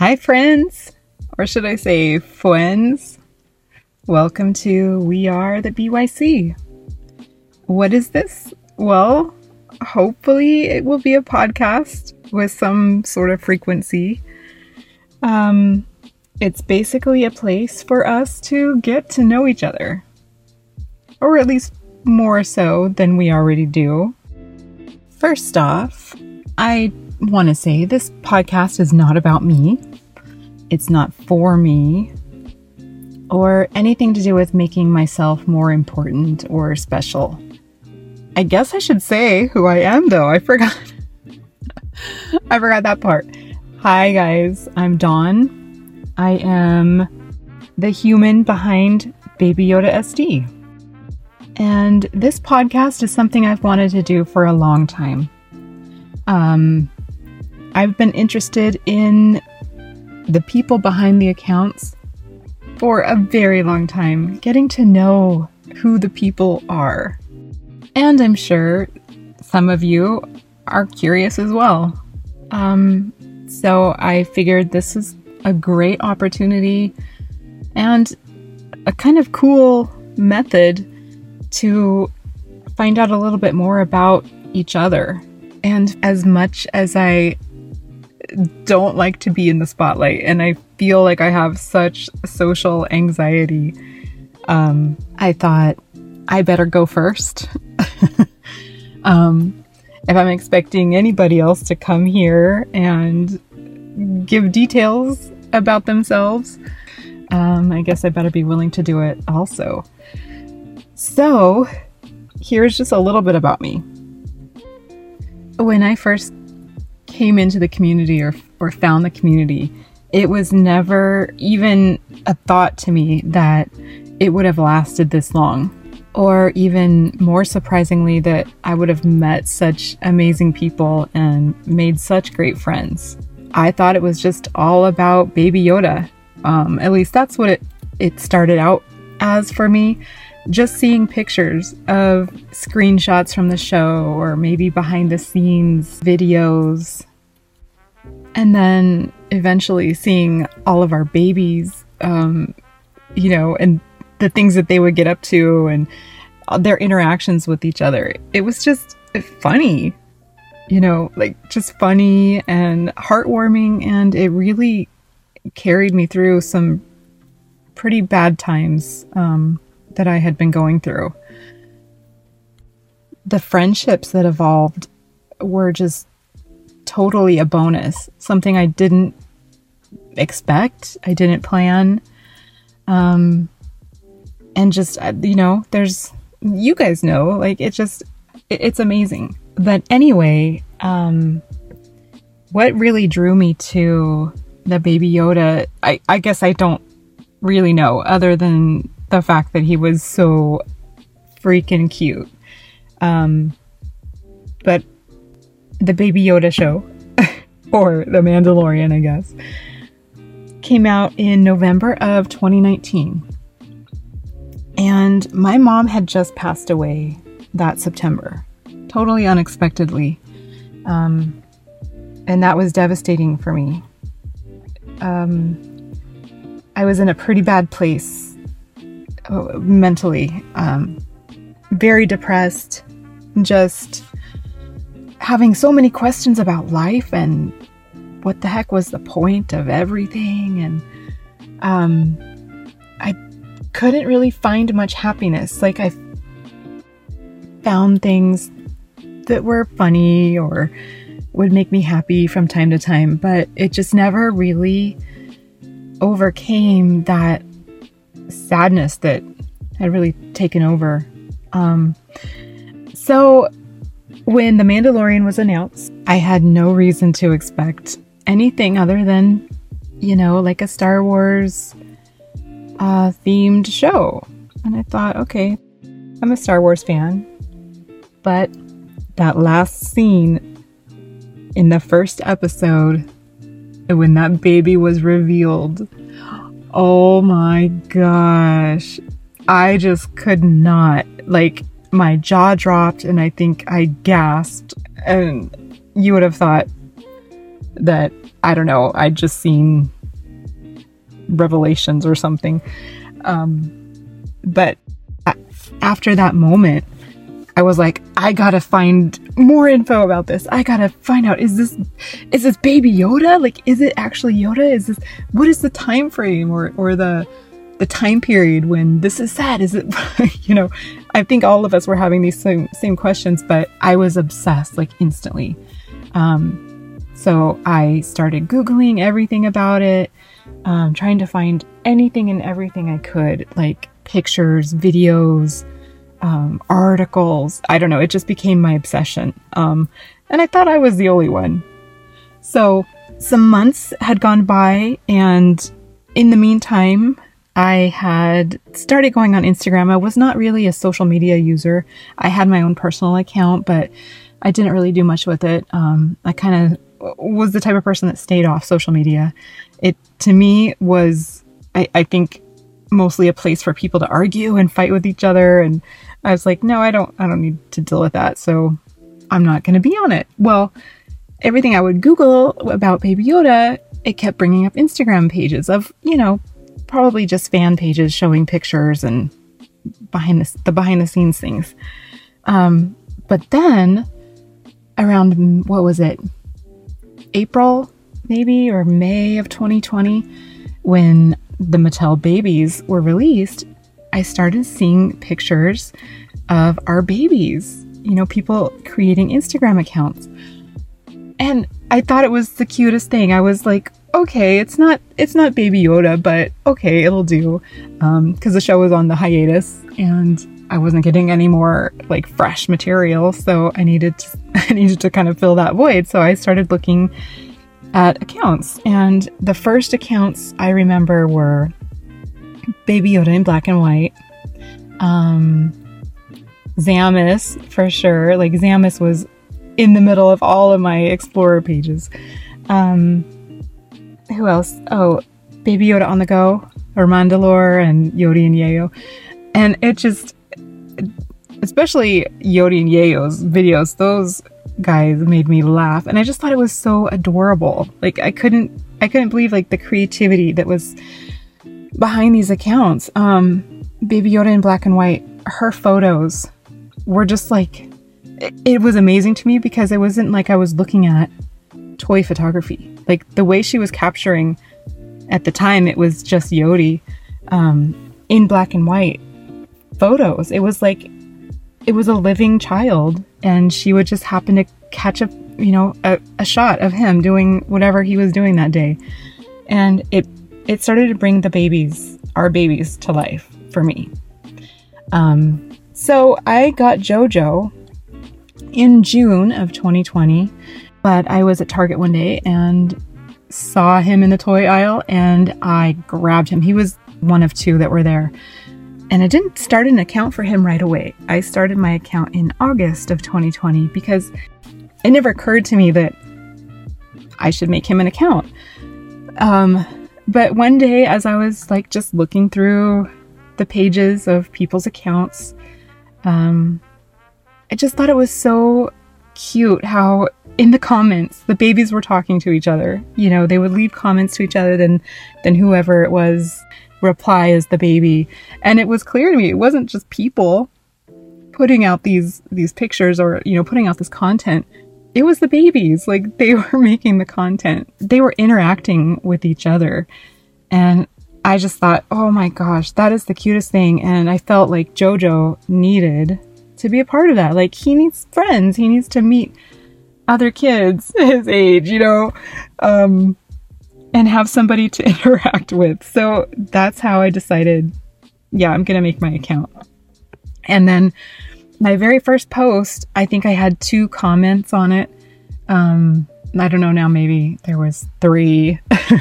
Hi, friends, or should I say, friends? Welcome to We Are the BYC. What is this? Well, hopefully, it will be a podcast with some sort of frequency. Um, it's basically a place for us to get to know each other, or at least more so than we already do. First off, I want to say this podcast is not about me. It's not for me or anything to do with making myself more important or special. I guess I should say who I am though. I forgot. I forgot that part. Hi guys, I'm Dawn. I am the human behind Baby Yoda SD. And this podcast is something I've wanted to do for a long time. Um, I've been interested in the people behind the accounts for a very long time, getting to know who the people are. And I'm sure some of you are curious as well. Um, so I figured this is a great opportunity and a kind of cool method to find out a little bit more about each other. And as much as I don't like to be in the spotlight and I feel like I have such social anxiety, um, I thought I better go first. um, if I'm expecting anybody else to come here and give details about themselves, um, I guess I better be willing to do it also. So, here's just a little bit about me. When I first came into the community or, or found the community, it was never even a thought to me that it would have lasted this long. Or even more surprisingly, that I would have met such amazing people and made such great friends. I thought it was just all about Baby Yoda. Um, at least that's what it, it started out as for me just seeing pictures of screenshots from the show or maybe behind the scenes videos. And then eventually seeing all of our babies, um, you know, and the things that they would get up to and their interactions with each other. It was just funny, you know, like just funny and heartwarming. And it really carried me through some pretty bad times. Um, that I had been going through. The friendships that evolved were just totally a bonus, something I didn't expect, I didn't plan. Um, and just, uh, you know, there's, you guys know, like, it just, it, it's amazing. But anyway, um, what really drew me to the Baby Yoda, I, I guess I don't really know, other than the fact that he was so freaking cute. Um, but the Baby Yoda show, or The Mandalorian, I guess, came out in November of 2019. And my mom had just passed away that September, totally unexpectedly. Um, and that was devastating for me. Um, I was in a pretty bad place mentally um, very depressed, just having so many questions about life and what the heck was the point of everything. And um, I couldn't really find much happiness. Like, I found things that were funny or would make me happy from time to time, but it just never really overcame that sadness that had really taken over. Um, so when The Mandalorian was announced, I had no reason to expect anything other than, you know, like a Star Wars uh, themed show. And I thought, okay, I'm a Star Wars fan. But that last scene in the first episode, when that baby was revealed, Oh my gosh. I just could not. Like, my jaw dropped and I think I gasped. And you would have thought that I don't know, I'd just seen revelations or something. Um, but after that moment, I was like, I gotta find more info about this. I gotta find out is this is this baby Yoda? Like, is it actually Yoda? Is this what is the time frame or or the the time period when this is said? Is it you know? I think all of us were having these same same questions, but I was obsessed like instantly. Um, so I started googling everything about it, um, trying to find anything and everything I could, like pictures, videos um, articles. I don't know. It just became my obsession. Um, and I thought I was the only one. So some months had gone by, and in the meantime, I had started going on Instagram. I was not really a social media user. I had my own personal account, but I didn't really do much with it. Um, I kind of was the type of person that stayed off social media. It to me was, I, I think, mostly a place for people to argue and fight with each other and I was like, no, I don't, I don't need to deal with that. So I'm not going to be on it. Well, everything I would Google about Baby Yoda, it kept bringing up Instagram pages of, you know, probably just fan pages showing pictures and behind the, the behind the scenes things. Um, but then around, what was it? April, maybe, or May of 2020, when the Mattel babies were released, I started seeing pictures of our babies, you know, people creating Instagram accounts. And I thought it was the cutest thing. I was like, okay, it's not it's not Baby Yoda, but okay, it'll do. Um, because the show was on the hiatus and I wasn't getting any more like fresh material, so I needed to, I needed to kind of fill that void. So I started looking at accounts, and the first accounts I remember were Baby Yoda in black and white. Um, Zammis for sure. Like Zammis was in the middle of all of my Explorer pages. Um, who else? Oh, Baby Yoda on the go, or Mandalore and Yodi and Yayo. And it just, especially Yodi and Yayo's videos, those guys made me laugh. And I just thought it was so adorable. Like I couldn't, I couldn't believe like the creativity that was behind these accounts. Um, Baby Yoda in black and white, her photos were just like, it, it was amazing to me because it wasn't like I was looking at toy photography. Like the way she was capturing at the time, it was just Yodi um, in black and white photos. It was like, it was a living child, and she would just happen to catch a, you know, a, a shot of him doing whatever he was doing that day. And it it started to bring the babies, our babies, to life for me. Um, so I got JoJo in June of 2020, but I was at Target one day and saw him in the toy aisle and I grabbed him. He was one of two that were there. And I didn't start an account for him right away. I started my account in August of 2020 because it never occurred to me that I should make him an account. Um, but one day, as I was like just looking through the pages of people's accounts, um, I just thought it was so cute how in the comments the babies were talking to each other. You know, they would leave comments to each other, then then whoever it was reply as the baby, and it was clear to me it wasn't just people putting out these these pictures or you know putting out this content it was the babies. Like they were making the content. They were interacting with each other. And I just thought, oh my gosh, that is the cutest thing. And I felt like JoJo needed to be a part of that. Like he needs friends. He needs to meet other kids his age, you know, um, and have somebody to interact with. So that's how I decided, yeah, I'm going to make my account. And then my very first post, I think I had two comments on it. Um, I don't know now, maybe there was three,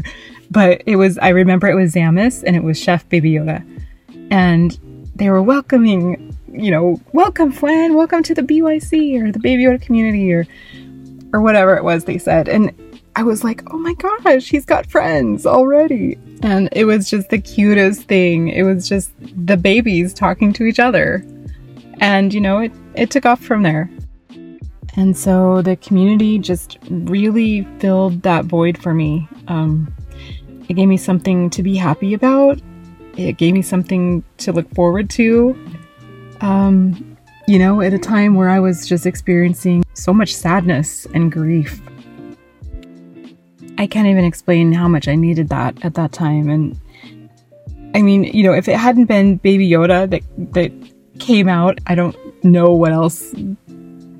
but it was, I remember it was Zammis and it was Chef Baby Yoda. And they were welcoming, you know, welcome Flan, welcome to the BYC or the Baby Yoda community or, or whatever it was they said. And I was like, oh my gosh, he's got friends already. And it was just the cutest thing. It was just the babies talking to each other. And, you know, it, it took off from there. And so the community just really filled that void for me. Um, it gave me something to be happy about. It gave me something to look forward to. Um, you know, at a time where I was just experiencing so much sadness and grief. I can't even explain how much I needed that at that time. And I mean, you know, if it hadn't been Baby Yoda that that came out, I don't know what else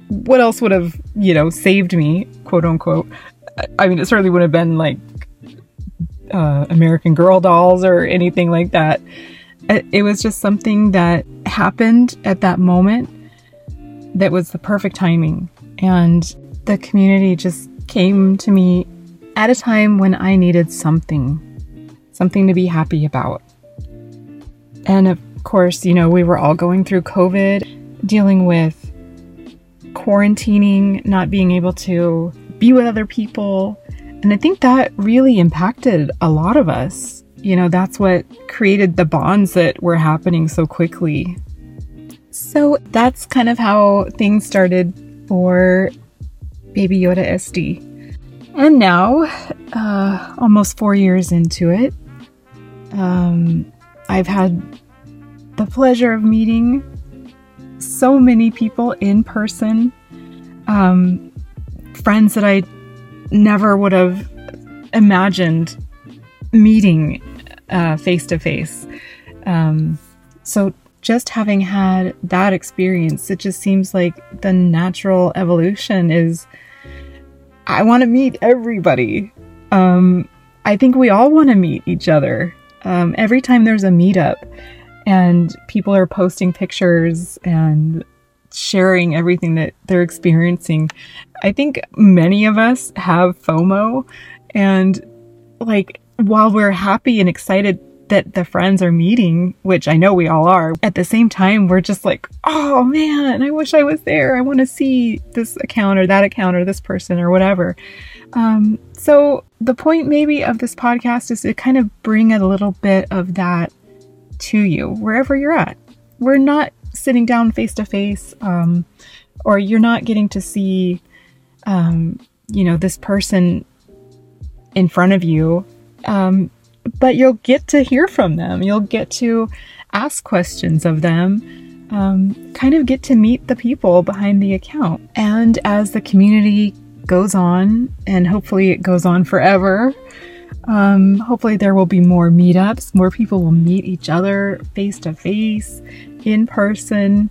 what else would have, you know, saved me, quote unquote. I mean, it certainly would have been like uh, American Girl dolls or anything like that. It was just something that happened at that moment that was the perfect timing. And the community just came to me at a time when I needed something, something to be happy about. And course, you know, we were all going through COVID, dealing with quarantining, not being able to be with other people. And I think that really impacted a lot of us. You know, that's what created the bonds that were happening so quickly. So that's kind of how things started for Baby Yoda SD. And now, uh, almost four years into it, um, I've had the pleasure of meeting so many people in person, um, friends that I never would have imagined meeting face to face. So, just having had that experience, it just seems like the natural evolution is I want to meet everybody. Um, I think we all want to meet each other. Um, every time there's a meetup and people are posting pictures and sharing everything that they're experiencing, I think many of us have FOMO. And like, while we're happy and excited that the friends are meeting, which I know we all are, at the same time, we're just like, oh man, I wish I was there. I want to see this account or that account or this person or whatever. Um, so, the point maybe of this podcast is to kind of bring a little bit of that to you wherever you're at. We're not sitting down face to face, or you're not getting to see, um, you know, this person in front of you. Um, but you'll get to hear from them. You'll get to ask questions of them, um, kind of get to meet the people behind the account. And as the community goes on, and hopefully it goes on forever, um, hopefully there will be more meetups. More people will meet each other face to face, in person.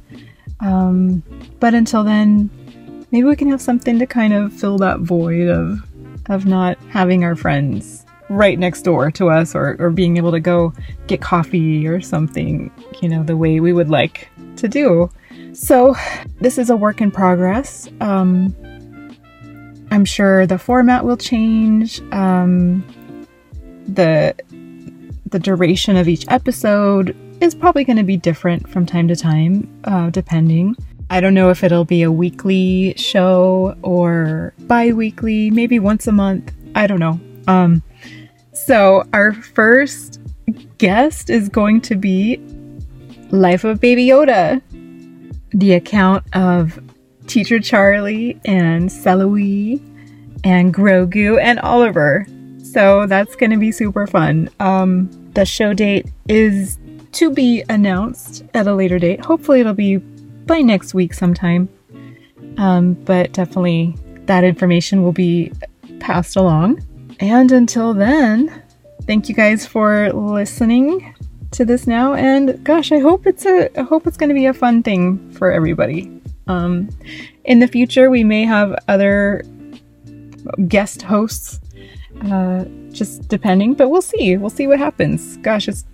Um, but until then, maybe we can have something to kind of fill that void of of not having our friends right next door to us or, or being able to go get coffee or something, you know, the way we would like to do. So, this is a work in progress. Um, I'm sure the format will change. Um, the the duration of each episode is probably going to be different from time to time, uh, depending. I don't know if it'll be a weekly show or bi weekly, maybe once a month. I don't know. Um, so, our first guest is going to be Life of Baby Yoda, the account of Teacher Charlie and Sellowy and Grogu and Oliver. So, that's going to be super fun. Um, the show date is to be announced at a later date. Hopefully, it'll be by next week sometime. Um, but definitely that information will be passed along. And until then, thank you guys for listening to this now. And gosh, I hope it's a I hope it's going to be a fun thing for everybody. Um, in the future, we may have other guest hosts, uh, just depending. But we'll see. We'll see what happens. Gosh, it's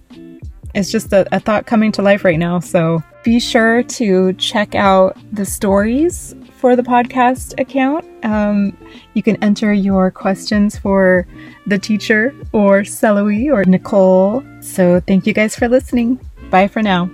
it's just a, a thought coming to life right now. So be sure to check out the stories for the podcast account. Um, you can enter your questions for the teacher or Sellowy or Nicole. So thank you guys for listening. Bye for now.